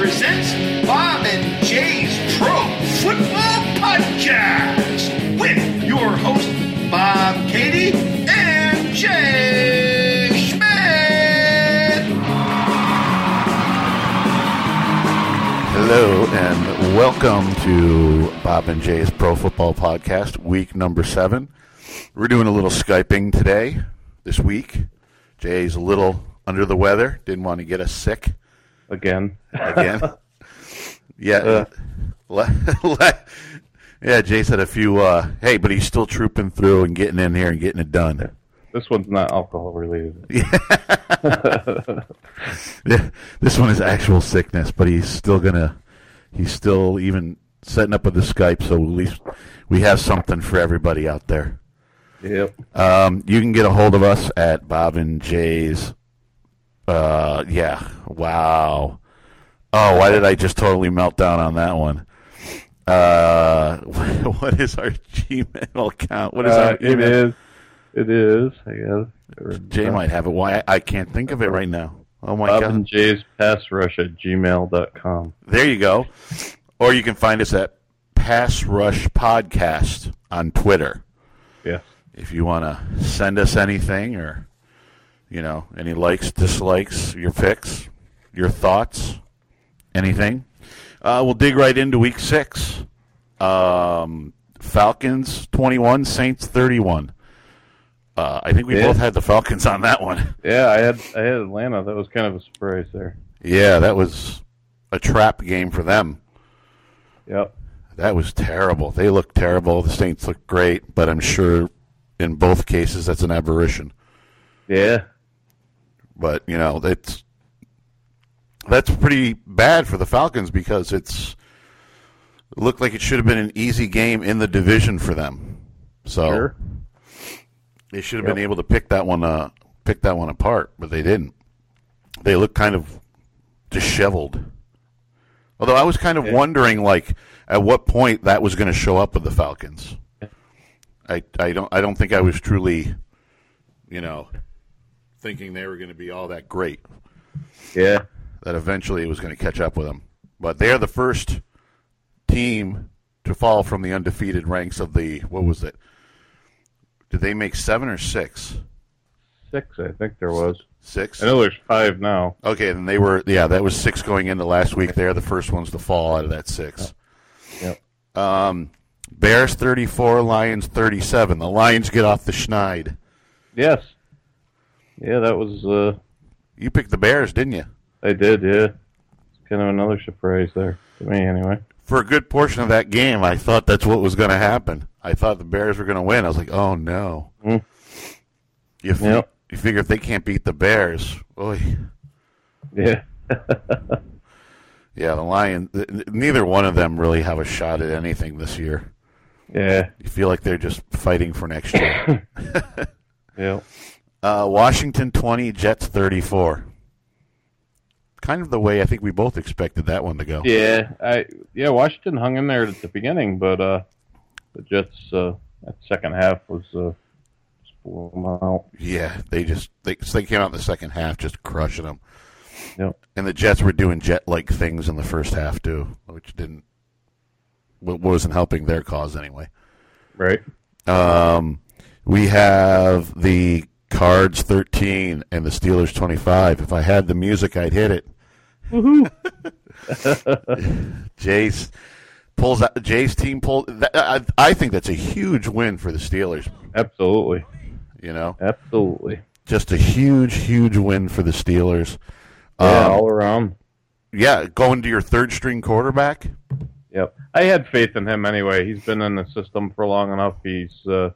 presents Bob and Jay's Pro Football Podcast with your host, Bob Katie and Jay Schmidt. Hello and welcome to Bob and Jay's Pro Football Podcast, week number seven. We're doing a little Skyping today, this week. Jay's a little under the weather, didn't want to get us sick again. again. yeah. le- le- yeah, Jay said a few, uh, hey, but he's still trooping through and getting in here and getting it done. This one's not alcohol related. Yeah, this one is actual sickness, but he's still gonna. He's still even setting up with the Skype, so at least we have something for everybody out there. Yep. Um, you can get a hold of us at Bob and Jay's. Uh, yeah. Wow. Oh, why did I just totally melt down on that one? Uh, what is our Gmail account? What is Uh, our it email? is. It is. I guess. Jay might have it. Why I, I can't think of it right now. Oh my Bob god. and Jay's pass rush at gmail.com. There you go. Or you can find us at Pass Rush Podcast on Twitter. Yes. If you want to send us anything or, you know, any likes, dislikes, your picks, your thoughts, anything, uh, we'll dig right into week six. Um, Falcons 21, Saints 31. Uh, I think we Yeah. both had the Falcons on that one. Yeah, I had I had Atlanta. That was kind of a surprise there. Yeah, that was a trap game for them. Yep. That was terrible. They looked terrible. The Saints looked great, but I'm sure in both cases that's an aberration. Yeah. But you know, that's that's pretty bad for the Falcons because it's it looked like it should have been an easy game in the division for them. So Sure. they should have Yep. been able to pick that one uh, pick that one apart, but they didn't. They looked kind of disheveled. Although I was kind of Yeah. wondering, like, at what point that was going to show up with the Falcons. I, I don't I don't think I was truly, you know, thinking they were going to be all that great. Yeah. That eventually it was going to catch up with them. But they're the first team to fall from the undefeated ranks of the what was it? Did they make seven or six? Six, I think there was. Six. I know there's five now. Okay, then they were yeah, that was six going into last week. They're the first ones to fall out of that six. Yep. Um, Bears thirty four, Lions thirty seven. The Lions get off the schneid. Yes. Yeah, that was uh You picked the Bears, didn't you? I did, yeah. It's kind of another surprise there. To me anyway. For a good portion of that game, I thought that's what was going to happen. I thought the Bears were going to win. I was like, oh no. Mm. You, fi- Yep. you figure if they can't beat the Bears, boy, Yeah. yeah, the Lions. Neither one of them really have a shot at anything this year. yeah. You feel like they're just fighting for next year. Yeah. Uh, Washington 20, Jets 34. Kind of the way I think we both expected that one to go. Yeah, I yeah, Washington hung in there at the beginning, but uh the Jets uh that second half was uh. Yeah, they just they, they came out in the second half just crushing them. Yep. And the Jets were doing jet-like things in the first half too, which didn't wa- wasn't helping their cause anyway. Right. Um, we have the Cards 13 and the Steelers 25. If I had the music, I'd hit it. Jay's pulls out. Jay's team pulled. That, I, I think that's a huge win for the Steelers. Absolutely. You know, Absolutely. just a huge, huge win for the Steelers. Yeah, Um, all around. yeah, going to your third string quarterback. Yep. I had faith in him anyway. He's been in the system for long enough. He's uh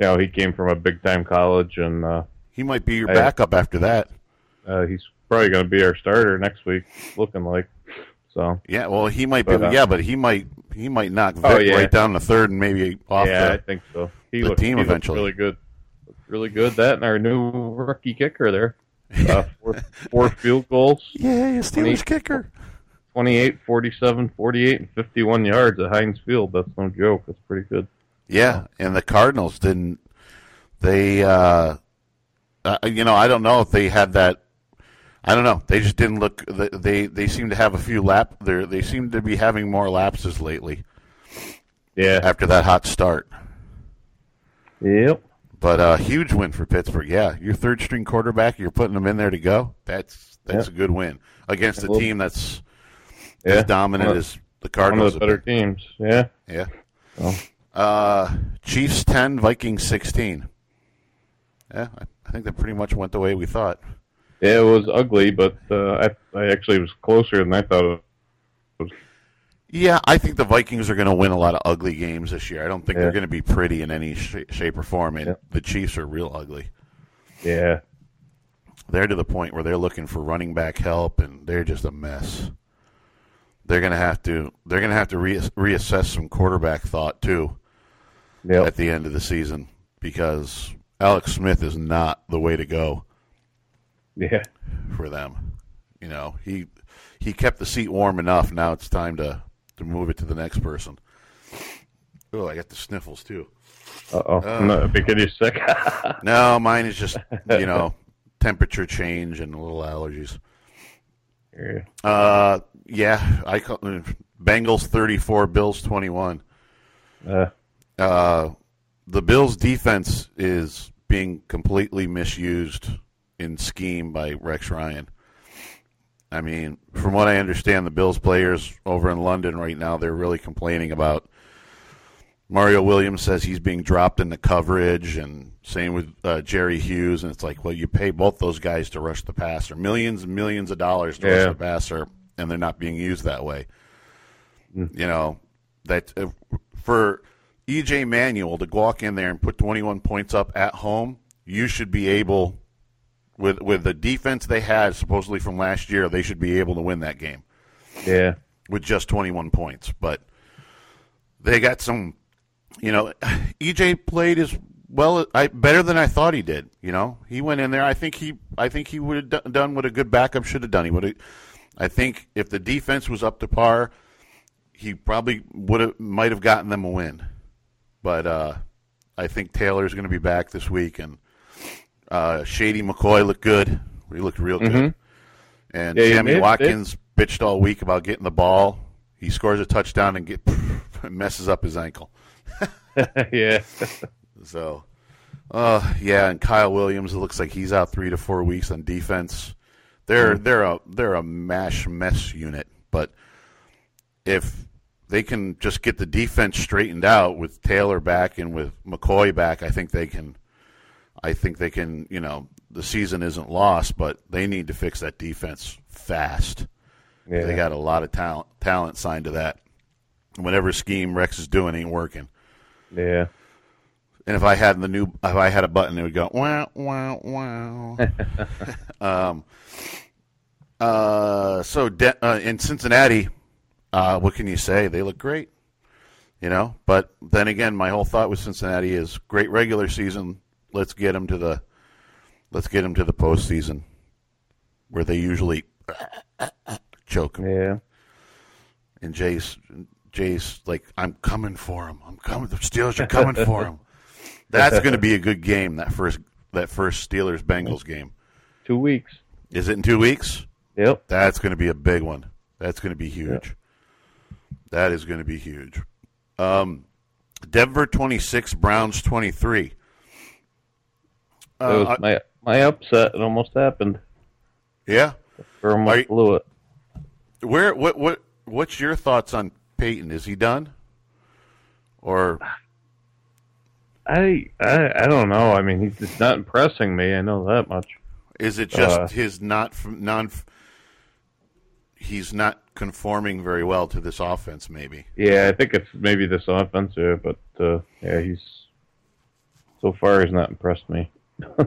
you know, he came from a big time college and uh, He might be your I- backup after that. uh he's probably gonna be our starter next week, looking like. So Yeah, well, he might be. Uh, yeah, but he might. He might knock Vick Oh, yeah. right down the third and maybe off yeah, I think so. He the looked, team he eventually. really good. Looked really good. That and our new rookie kicker there. Uh, four, four field goals, Yeah, Steelers kicker. 28, 47, 48, and 51 yards at Heinz Field. That's no joke. That's pretty good. Yeah, and the Cardinals didn't. They, uh, uh, you know, I don't know if they had that. I don't know. They just didn't look. They they seem to have a few lap. They they seem to be having more lapses lately Yeah. after that hot start. Yep. But a uh, huge win for Pittsburgh. Yeah, your third string quarterback, you're putting them in there to go. That's that's Yeah. a good win against a team that's Yeah. as dominant as the One of Cardinals. the better teams. Yeah. Yeah. Well. Uh, Chiefs ten, Vikings sixteen. Yeah, I, think that pretty much went the way we thought. Yeah, it was ugly, but uh, I I actually was closer than I thought. It was. Yeah, I think the Vikings are going to win a lot of ugly games this year. I don't think Yeah. they're going to be pretty in any sh- shape or form. And Yeah. the Chiefs are real ugly. Yeah. They're to the point where they're looking for running back help, and they're just a mess. They're going to have to. They're going to have to re- reassess some quarterback thought too Yep. at the end of the season because Alex Smith is not the way to go Yeah. for them. You know, he he kept the seat warm enough. Now it's time to to move it to the next person. Oh, I got the sniffles too. Uh oh. I'm not making you sick. No, mine is just you know temperature change and a little allergies. yeah. Uh, yeah, I call, Bengals thirty four, Bills twenty one. Uh, Uh, the Bills' defense is being completely misused in scheme by Rex Ryan. I mean, from what I understand, the Bills players over in London right now, they're really complaining about Mario Williams says he's being dropped in the coverage, and same with uh, Jerry Hughes. And it's like, well, you pay both those guys to rush the passer, millions and millions of dollars to Yeah. rush the passer, and they're not being used that way. You know that uh, for EJ Manuel to walk in there and put 21 points up at home, you should be able with with the defense they had supposedly from last year, they should be able to win that game yeah. with just 21 points. But they got some, you know, EJ played as well, I better than I thought he did. You know, he went in there. I think he, I think he would have done what a good backup should have done. He would have. I think if the defense was up to par, he probably would have might have gotten them a win. But uh, I think Taylor's going to be back this week, and uh, Shady McCoy looked good. He looked real good. And Mm-hmm. Yeah, Sammy did, Watkins bitched all week about getting the ball. He scores a touchdown and get messes up his ankle. yeah. So, uh, yeah, and Kyle Williams. It looks like he's out three to four weeks on defense. They're Hmm. they're a they're a mash mess unit, but if they can just get the defense straightened out with Taylor back and with McCoy back, I think they can. I think they can. You know, the season isn't lost, but they need to fix that defense fast. Yeah. They got a lot of talent talent signed to that. Whatever scheme Rex is doing ain't working. yeah. And if I had the new, if I had a button, it would go wow, wow, wow. um, uh, so de- uh, in Cincinnati, uh, what can you say? They look great, you know. But then again, my whole thought with Cincinnati is great regular season. Let's get them to the, let's get them to the postseason, where they usually choke 'em. Yeah. And Jay's Jay's like, I'm coming for him. I'm coming. The Steelers are coming for him. That's going to be a good game. That first that first Steelers Bengals game. Two weeks. Is it in two weeks? Yep. That's going to be a big one. That's going to be huge. That is going to be huge. Um, Denver twenty six, Browns twenty three. That was Uh, my my upset. It almost happened. yeah. Or almost you- blew it. Where what what what's your thoughts on Peyton? Is he done? Or I, I I don't know. I mean, he's just not impressing me. I know that much. Is it just Uh, his not non? He's not conforming very well to this offense. Maybe. Yeah, I think it's maybe this offense here, but uh, yeah, he's so far he's not impressed me.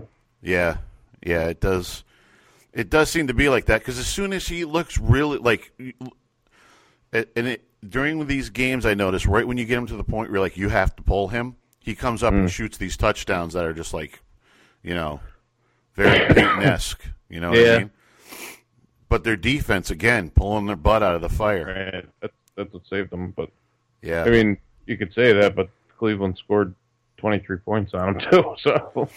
Yeah, yeah. It does. It does seem to be like that because as soon as he looks really like, and it during these games, I notice right when you get him to the point where like you have to pull him, he comes up and shoots these touchdowns that are just like, you know, very Peyton-esque. You know what I mean? But their defense again pulling their butt out of the fire. Right. That's that's what saved them. But Yeah. I mean, you could say that, but Cleveland scored twenty three points on them too. So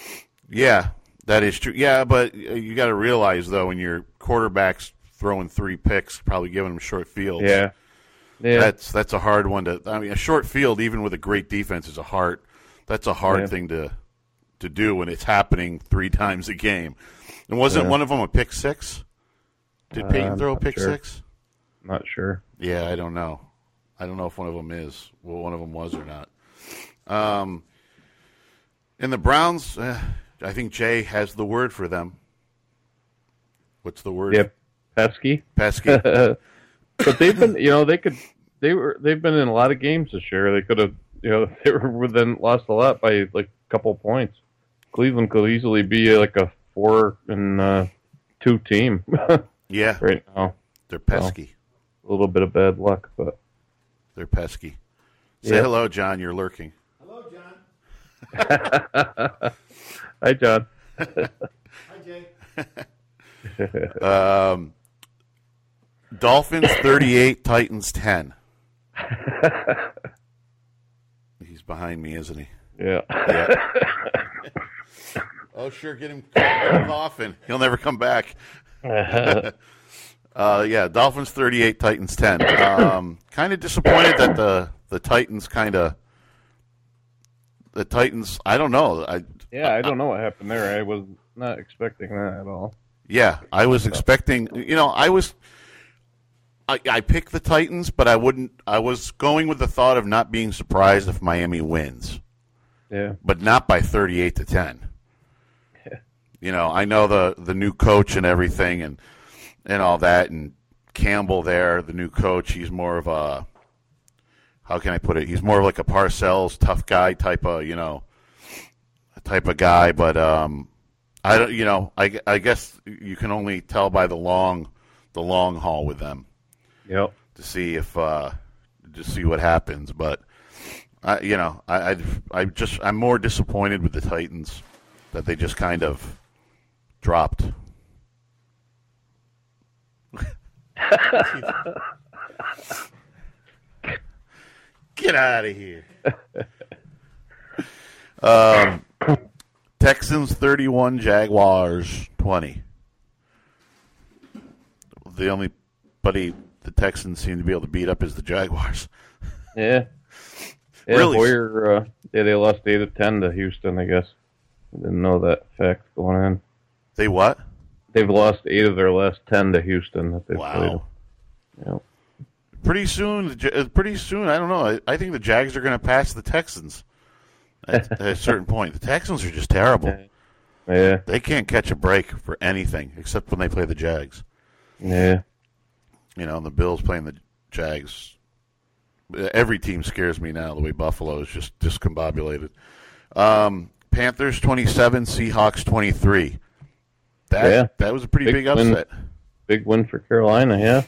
Yeah, that is true. Yeah, but uh, you got to realize though, when your quarterback's throwing three picks, probably giving them short fields. Yeah. Yeah. That's that's a hard one to. I mean, a short field, even with a great defense, is a hard. That's a hard Yeah. thing to to do when it's happening three times a game. And wasn't Yeah. one of them a pick six? Did Uh, Peyton I'm throw a pick sure. six? Not sure. Yeah, I don't know. I don't know if one of them is. Well, one of them was or not. Um, and the Browns, uh, I think Jay has the word for them. What's the word? Yep. Pesky. Pesky. but they've been, you know, they could, they were, they've been in a lot of games this year. They could have, you know, they were within lost a lot by like a couple points. Cleveland could easily be like a four and uh, two team yeah, right now. they're pesky. A little bit of bad luck, but They're pesky. Say Yeah. hello, John. You're lurking. Hello, John. hi, John. Hi, Jay. Um, Dolphins 38, Titans 10. He's behind me, isn't he? Yeah. Yeah. oh, sure. Get him coughing. He'll never come back. Uh, yeah, Dolphins 38, Titans 10. Um, kind of disappointed that the, the Titans kind of. The Titans, I don't know. I yeah, I don't know what happened there. I was not expecting that at all. Yeah, I was expecting. You know, I was. I, I picked the Titans, but I wouldn't. I was going with the thought of not being surprised if Miami wins, Yeah. but not by thirty-eight to ten. You know, I know the the new coach and everything, and and all that, and Campbell there, the new coach. He's more of a. How can I put it? He's more of like a Parcells tough guy type of you know, type of guy, but um, I don't, you know, I, I guess you can only tell by the long, the long haul with them Yep. to see if, uh, to see what happens. But, I, you know, I, I, I just, I'm more disappointed with the Titans that they just kind of dropped. Get out of here. um, Texans 31, Jaguars 20. The only buddy the Texans seem to be able to beat up is the Jaguars. Yeah. Yeah, Really? Hoyer, uh, yeah, they lost eight of ten to Houston. I guess I didn't know that fact going in. They what? They've lost eight of their last ten to Houston that they've Wow. played. Yep. Pretty soon, uh, pretty soon. I don't know. I, I think the Jags are going to pass the Texans at, at a certain point. The Texans are just terrible. Yeah, They can't catch a break for anything except when they play the Jags. yeah, You know, and the Bills playing the Jags. Every team scares me now. The way Buffalo is just discombobulated. Um, Panthers twenty seven, Seahawks twenty three. That Yeah. that was a pretty big, Big win. upset. big win for Carolina. Yeah,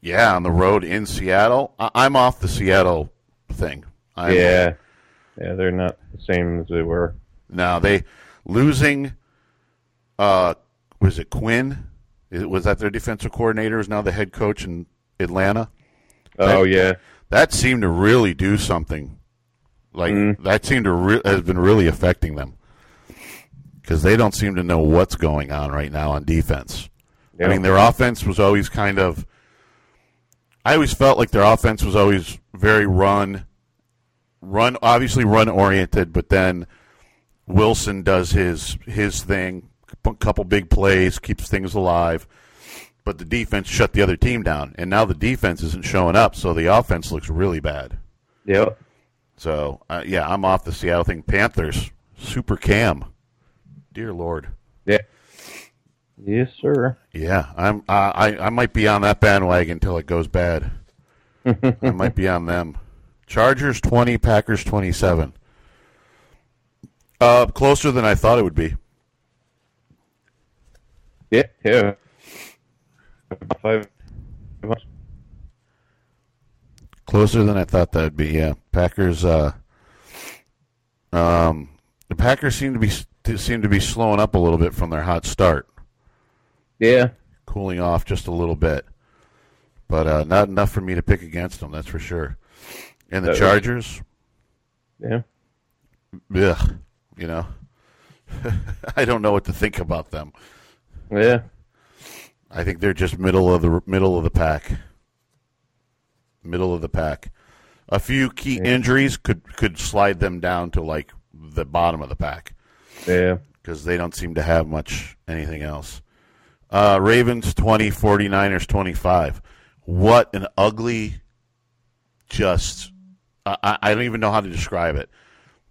Yeah, on the road in Seattle. I, I'm off the Seattle thing. I'm, yeah, yeah. They're not the same as they were. Now they losing. Uh, was it Quinn? Was that their defensive coordinator? Is now the head coach in Atlanta? Oh yeah, That seemed to really do something. Like Mm. that seemed to re- has been really affecting them because they don't seem to know what's going on right now on defense. I mean, their offense was always kind of. I always felt like their offense was always very run, run obviously run oriented, but then Wilson does his his thing, a couple big plays, keeps things alive. But the defense shut the other team down, and now the defense isn't showing up, so the offense looks really bad. yep. So uh, yeah, I'm off the Seattle thing. Panthers, super cam, dear lord. Yeah. Yes, sir. Yeah, I'm. I I might be on that bandwagon until it goes bad. I might be on them. Chargers twenty, Packers twenty seven. Uh, closer than I thought it would be. Yeah, yeah. Five. Closer than I thought that would be. Yeah, Packers. Uh, um, the Packers seem to be seem to be slowing up a little bit from their hot start, Yeah, cooling off just a little bit, but uh, not enough for me to pick against them. That's for sure. And the Chargers. yeah. Ugh, you know, I don't know what to think about them. Yeah. I think they're just middle of the middle of the pack. Middle of the pack. A few key Yeah. injuries could could slide them down to like the bottom of the pack Yeah. because they don't seem to have much anything else. Uh, Ravens 20, 49ers 25. What an ugly, just, I, I- don't even know how to describe it.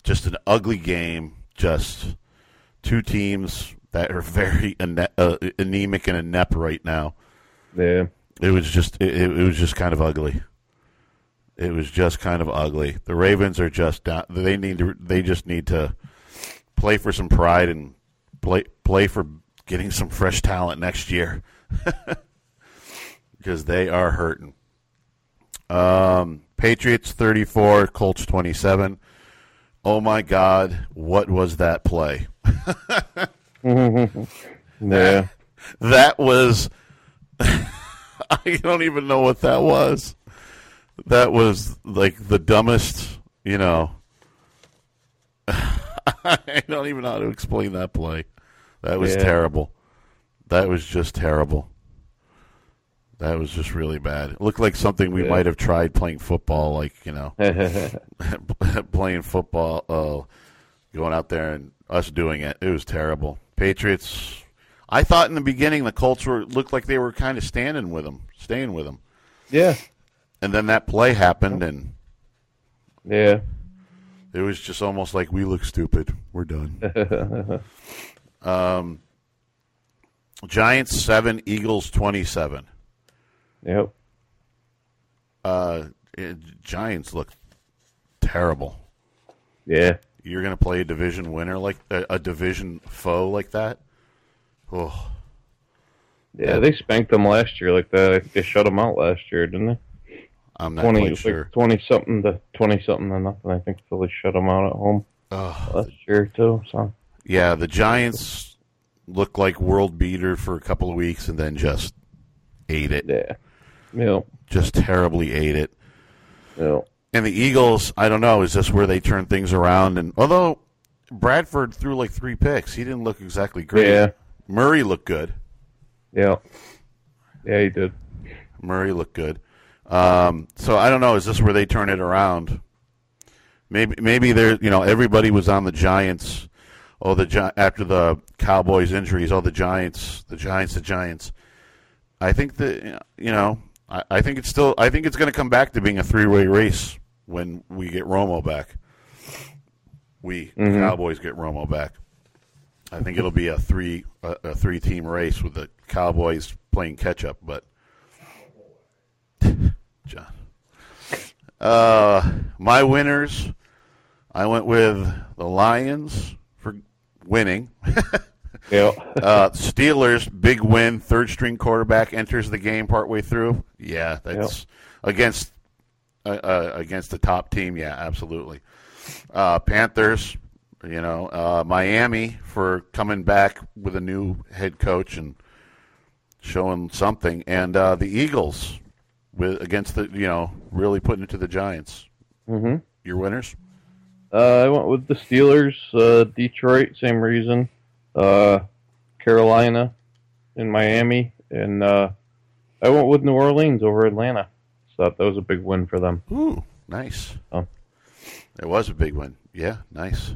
Just an ugly game. Just two teams that are very ane- uh, anemic and inept right now. Yeah. It was just, it, it was just kind of ugly. It was just kind of ugly. The Ravens are just down. They need to. They just need to play for some pride and play play for getting some fresh talent next year because they are hurting. Um, Patriots thirty four, Colts twenty seven. Oh my God, what was that play? Yeah. That was. I don't even know what that was. That was like the dumbest, you know. I don't even know how to explain that play. That was Yeah. terrible. That was just terrible. That was just really bad. It looked like something we Yeah. might have tried playing football, like, you know, playing football, uh, going out there and us doing it. It was terrible. Patriots. I thought in the beginning the Colts were looked like they were kind of standing with them, staying with them, yeah. and then that play happened, and Yeah. It was just almost like we look stupid. We're done. um, Giants seven, Eagles twenty seven. Yep. Uh, it, Giants look terrible. Yeah. You're going to play a division winner like a, a division foe like that. Oh, Yeah, they spanked them last year like that. They shut them out last year, didn't they? I'm not Twenty, quite sure. like twenty something to twenty something to nothing. I think Philly shut them out at home Ugh. last year too. So Yeah, the Giants looked like world beater for a couple of weeks and then just ate it. yeah, yeah, Just terribly ate it. yeah. And the Eagles, I don't know, is this where they turn things around? And although Bradford threw like three picks, he didn't look exactly great. Yeah. Murray looked good. Yeah. Yeah, he did. Murray looked good. Um, so I don't know. Is this where they turn it around? Maybe maybe there. You know, everybody was on the Giants. Oh, the Gi- after the Cowboys injuries. Oh, the Giants, the Giants, the Giants. I think that you know. I, I think it's still. I think it's going to come back to being a three-way race when we get Romo back. We the Cowboys get Romo back. I think it'll be a three a, a three-team race with the Cowboys playing catch-up, but. John. Uh, my winners, I went with the Lions for winning. Yeah. Uh, Steelers, big win. Third string quarterback enters the game partway through. Yeah, that's against uh, uh, against the top team. Yeah, absolutely. Uh, Panthers, you know, uh, Miami for coming back with a new head coach and showing something, and uh, the Eagles with against the you know really putting it to the Giants. hmm Your winners? Uh, I went with the Steelers, uh, Detroit, same reason. Uh, Carolina, and Miami, and uh, I went with New Orleans over Atlanta. So that was a big win for them. Ooh, nice. Oh. It was a big one. Yeah, nice.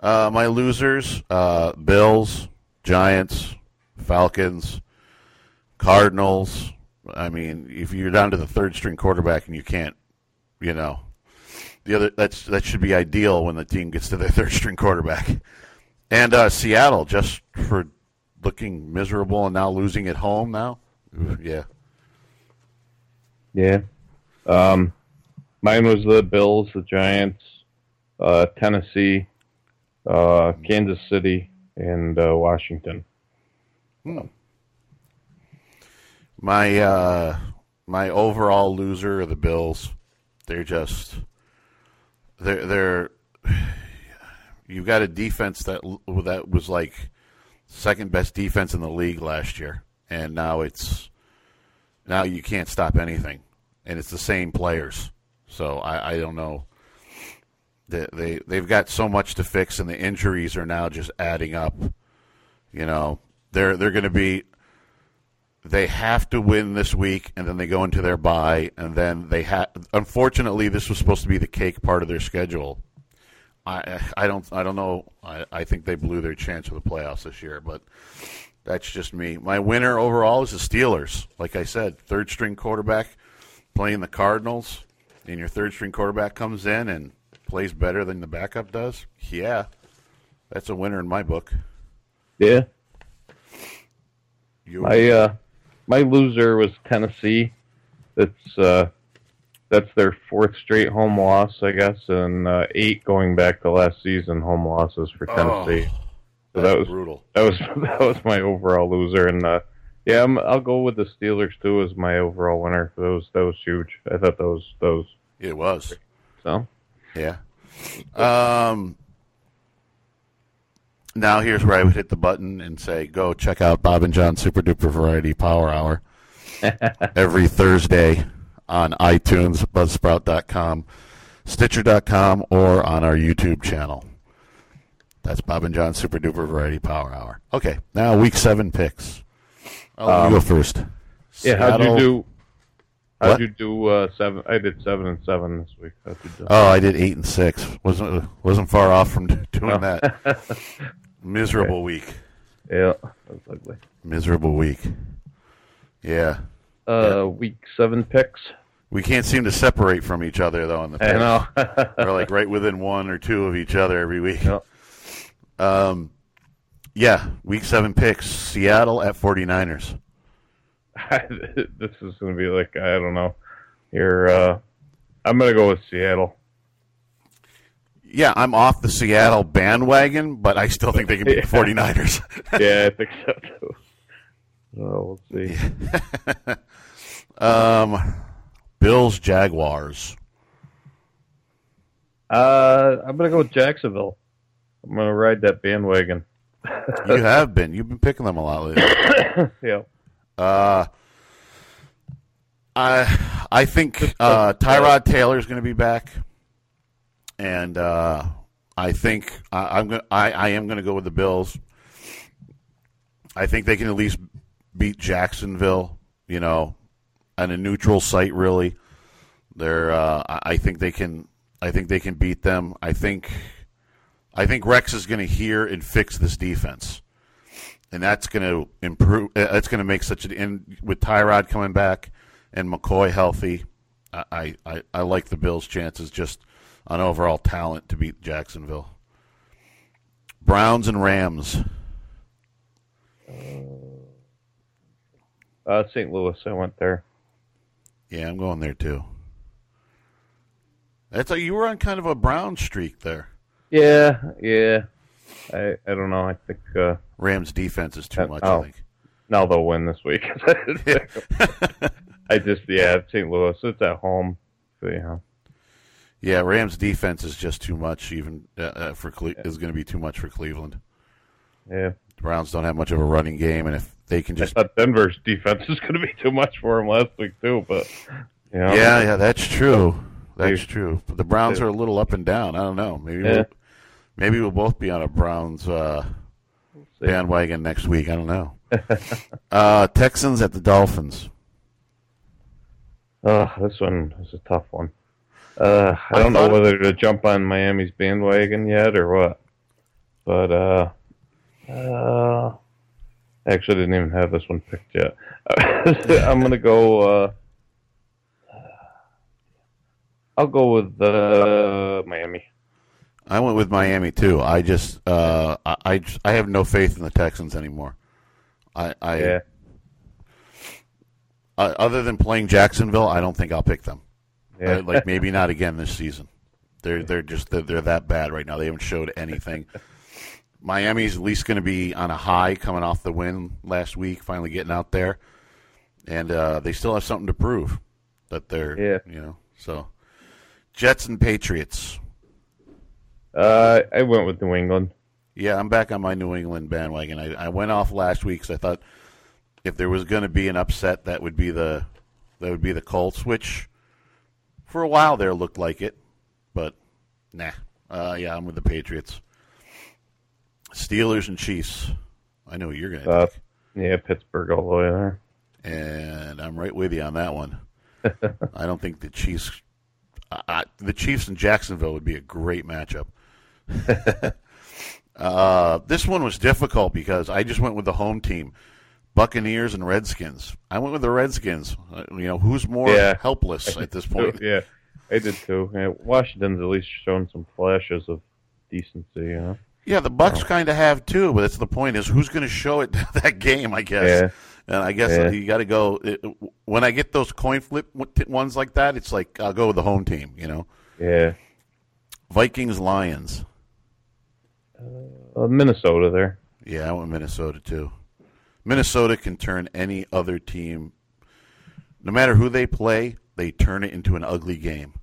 Uh, my losers: uh, Bills, Giants, Falcons, Cardinals. I mean, if you're down to the third string quarterback and you can't, you know, the other that's that should be ideal when the team gets to their third string quarterback. And uh, Seattle just for looking miserable and now losing at home now. Yeah. Yeah. Um, mine was the Bills, the Giants, uh, Tennessee, uh, Kansas City, and uh, Washington. My uh, my overall loser are the Bills. They're just they're they're you've got a defense that that was like second best defense in the league last year, and now it's now you can't stop anything, and it's the same players. So I, I don't know. They, they they've got so much to fix, and the injuries are now just adding up. You know, they're they're going to be they have to win this week, and then they go into their bye, and then they have. Unfortunately, this was supposed to be the cake part of their schedule. I I don't I don't know. I, I think they blew their chance for the playoffs this year, but that's just me. My winner overall is the Steelers. Like I said, third string quarterback playing the Cardinals, and your third string quarterback comes in and plays better than the backup does. Yeah, that's a winner in my book. Yeah. You, My uh, my loser was Tennessee. It's uh, that's their fourth straight home loss, I guess, and uh, eight going back to last season home losses for Tennessee. so that was brutal. that was that was my overall loser, and uh, yeah, I'm, I'll go with the Steelers too as my overall winner. That was that was huge. I thought that was that It was. so. Yeah. Um. Now here's where I would hit the button and say, "Go check out Bob and John Super Duper Variety Power Hour every Thursday on iTunes, Buzzsprout.com, Stitcher.com, or on our YouTube channel." That's Bob and John Super Duper Variety Power Hour. Okay, now week seven picks. I'll you go first. Yeah, how'd you do? How'd What? you do? Uh, seven. I did seven and seven this week. How'd you do? Oh, I did eight and six. wasn't wasn't far off from doing Oh. that. Miserable week. yeah, that's ugly. Miserable week. Yeah. Uh, week seven picks. We can't seem to separate from each other though in the I know. We're like right within one or two of each other every week. Yeah. Um yeah, week 7 picks Seattle at 49ers. this is going to be like I don't know. You're. Uh, I'm going to go with Seattle. Yeah, I'm off the Seattle bandwagon, but I still think they can beat the 49ers. Yeah, I think so too. Oh, we'll see. um Bills Jaguars. Uh, I'm going to go with Jacksonville. I'm going to ride that bandwagon. You have been. You've been picking them a lot lately. yeah. Uh, I I think uh, Tyrod Taylor is going to be back, and uh, I think I, I'm going I, I am going to go with the Bills. I think they can at least beat Jacksonville. You know, on a neutral site. Really, they're. Uh, I I think they can. I think they can beat them. I think. I think Rex is going to hear and fix this defense and that's going to improve. uh, That's going to make such an end with Tyrod coming back and McCoy healthy. I, I, I like the Bills' chances just on overall talent to beat Jacksonville. Browns and Rams. Uh, St. Louis. I went there. Yeah, I'm going there too. That's a, you were on kind of a Brown streak there. Yeah, yeah. I I don't know. I think uh, Rams defense is too Uh, much. oh. I think. now they'll win this week. I just yeah, St. Louis. It's at home. So, yeah. Yeah, Rams defense is just too much. Even uh, uh, for Cle- is going to be too much for Cleveland. Yeah. The Browns don't have much of a running game, and if they can I just thought Denver's defense is going to be too much for them last week too, but you know, Yeah, yeah, that's true. That's true. But the Browns are a little up and down. I don't know. Maybe Yeah. we'll, maybe we'll both be on a Browns uh, bandwagon next week. I don't know. uh, Texans at the Dolphins. Oh, this one is a tough one. Uh, I I don't know whether to jump on Miami's bandwagon yet or what. But uh, uh, I actually didn't even have this one picked yet. I'm gonna go. Uh, I'll go with uh, Miami. I went with Miami too. I just uh, I, I just- I have no faith in the Texans anymore. I, I Yeah, uh, other than playing Jacksonville, I don't think I'll pick them. Yeah. Uh, like maybe not again this season. They're they're just they're, they're that bad right now. They haven't showed anything. Miami's at least going to be on a high coming off the win last week, finally getting out there, and uh, they still have something to prove that they're Yeah. you know so. Jets and Patriots. Uh, I went with New England. Yeah, I'm back on my New England bandwagon. I, I went off last week because I thought if there was going to be an upset, that would be the that would be the Colts, which for a while there looked like it, but nah. Uh, yeah, I'm with the Patriots. Steelers and Chiefs. I know what you're going to Uh. Yeah, Pittsburgh all the way there. and I'm right with you on that one. I don't think the Chiefs, I, the Chiefs and Jacksonville would be a great matchup. uh, this one was difficult because I just went with the home team, Buccaneers and Redskins. I went with the Redskins. Uh, you know, who's more Yeah. helpless at this point? yeah, I did too. Yeah, Washington's at least shown some flashes of decency. You know. Yeah, the Bucs kind of have too, but that's the point is who's going to show it that game, I guess. Yeah. And I guess Yeah. you got to go it, when I get those coin flip ones like that. It's like I'll go with the home team. You know, Yeah. Vikings Lions. Uh, Minnesota there. Yeah, I went Minnesota too. Minnesota can turn any other team, no matter who they play, they turn it into an ugly game,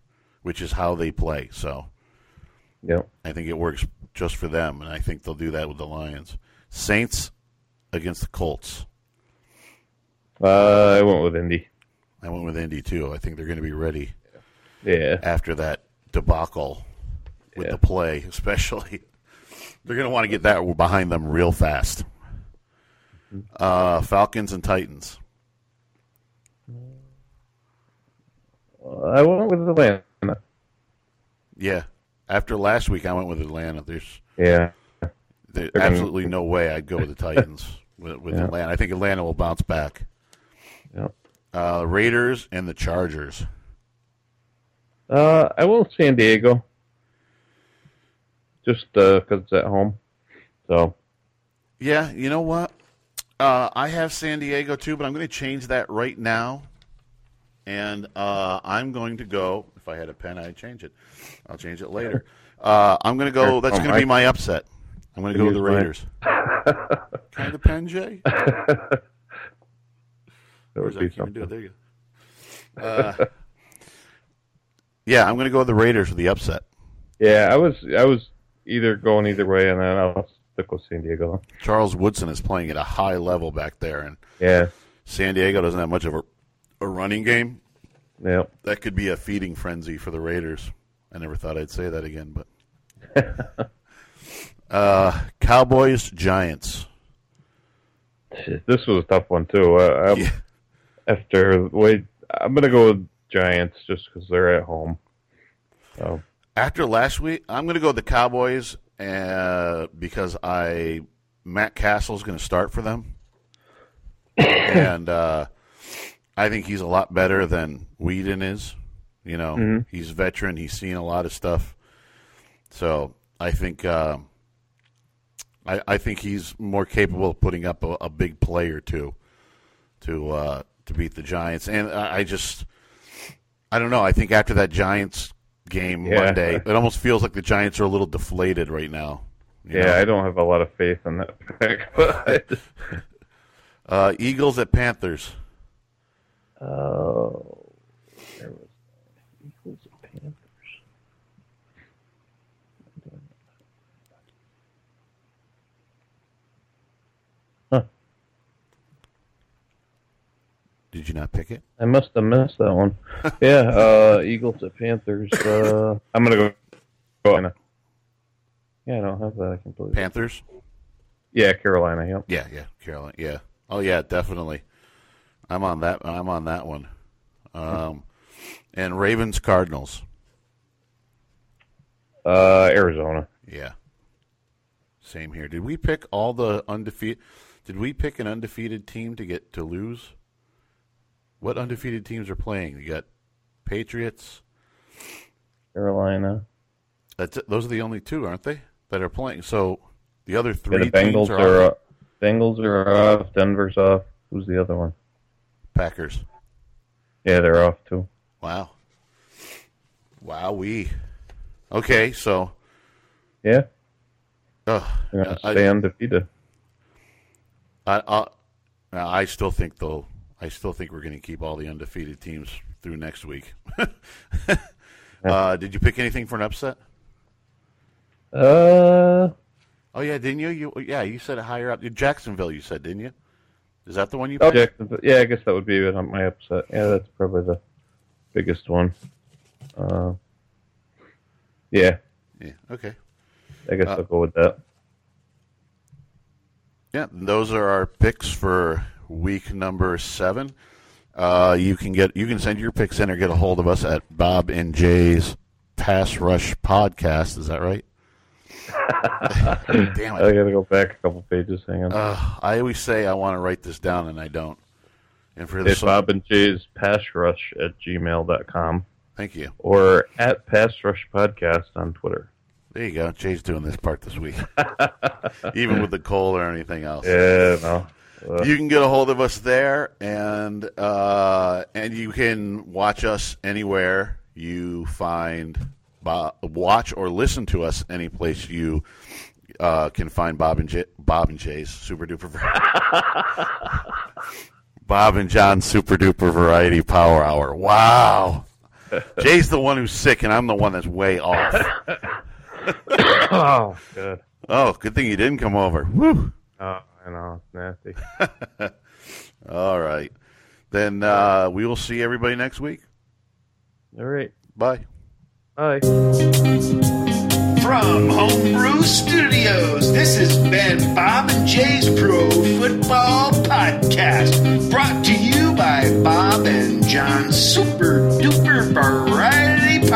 which is how they play. So Yep. I think it works just for them, and I think they'll do that with the Lions. Saints against the Colts. Uh, I went with Indy. I went with Indy too. I think they're going to be ready Yeah. after that debacle with Yeah. the play, especially. They're going to want to get that behind them real fast. Uh, Falcons and Titans. I went with Atlanta. Yeah. After last week, I went with Atlanta. There's, Yeah. there's absolutely no way I'd go with the Titans with, with Yeah. Atlanta. I think Atlanta will bounce back. Yep. Uh, Raiders and the Chargers. Uh, I will San Diego. Just because it's at home. So Yeah, you know what? Uh, I have San Diego too, but I'm going to change that right now. And uh, I'm going to go. If I had a pen, I'd change it. I'll change it later. Uh, I'm going to go. That's Oh, going to be my upset. I'm going to go with the. Raiders. kind of pen, Jay? that would be Can't do it. something. There you go. Uh, yeah, I'm going to go with the Raiders for the upset. Yeah, I was I was either going either way, and then I'll stick San Diego. Charles Woodson is playing at a high level back there, and Yeah. San Diego doesn't have much of a, a running game. Yep. That could be a feeding frenzy for the Raiders. I never thought I'd say that again, but uh, Cowboys Giants. This was a tough one too. Uh, I'm- Yeah. After wait, I'm gonna go with Giants just because they're at home. So After last week, I'm going to go with the Cowboys uh, because I Matt Cassel is going to start for them, and uh, I think he's a lot better than Weeden is. You know, Mhm. he's veteran. He's seen a lot of stuff, so I think uh, I, I think he's more capable of putting up a, a big play or two to uh, to beat the Giants. And I, I just I don't know. I think after that Giants game Yeah. Monday, it almost feels like the Giants are a little deflated right now. yeah, know? I don't have a lot of faith in that pick. But Uh, Eagles at Panthers. oh, there was Eagles and Panthers. Did you not pick it? I must have missed that one. yeah, uh, Eagles at Panthers. Uh, I'm gonna go. Carolina. Yeah, I don't have that. I can believe. Panthers. Yeah, Carolina. Yep. Yeah, yeah, Carolina. Yeah. Oh yeah, definitely. I'm on that. I'm on that one. Um, and Ravens Cardinals. Uh, Arizona. Yeah. Same here. Did we pick all the undefeated? Did we pick an undefeated team to get to lose? What undefeated teams are playing? You got Patriots. Carolina. That's it. Those are the only two, aren't they? That are playing. So the other Yeah, three the Bengals teams are, are. off. uh, Bengals are off. Denver's off. Who's the other one? Packers. Yeah, they're off too. Wow. Wow. We. Okay, so. Yeah, Uh, they're gonna I, undefeated. I, I, I still think though. I still think we're going to keep all the undefeated teams through next week. uh, did you pick anything for an upset? Uh, Oh yeah, didn't you? You yeah, you said it higher up. Jacksonville, you said, didn't you? Is that the one you oh, picked? Jacksonville. Yeah, I guess that would be my upset. Yeah, that's probably the biggest one. Uh, yeah, Yeah. Okay. I guess Uh, I'll go with that. Yeah, those are our picks for week number seven. Uh, you can get you can send your picks in or get a hold of us at Bob and Jay's Pass Rush Podcast. Is that right? Damn it! I gotta go back a couple pages. Hang on. Uh, I always say I want to write this down and I don't. And for the it's Bob and Jay's Pass Rush at gmail.com thank you. or at Pass Rush Podcast on Twitter. There you go. Jay's doing this part this week, even with the cold or anything else. Yeah, no. Uh, You can get a hold of us there, and uh, and you can watch us anywhere you find Bob, watch or listen to us any place you uh, can find Bob and J, Bob and Jay's Super Duper Bob and John's Super Duper Variety Power Hour. Wow, Jay's the one who's sick, and I'm the one that's way off. oh, good. Oh, good thing you didn't come over. Woo. Oh, I know. Nasty. All right. Then uh, we will see everybody next week. All right. Bye. Bye. From Homebrew Studios, this has been Bob and Jay's Pro Football Podcast, brought to you by Bob and John's Super Duper Variety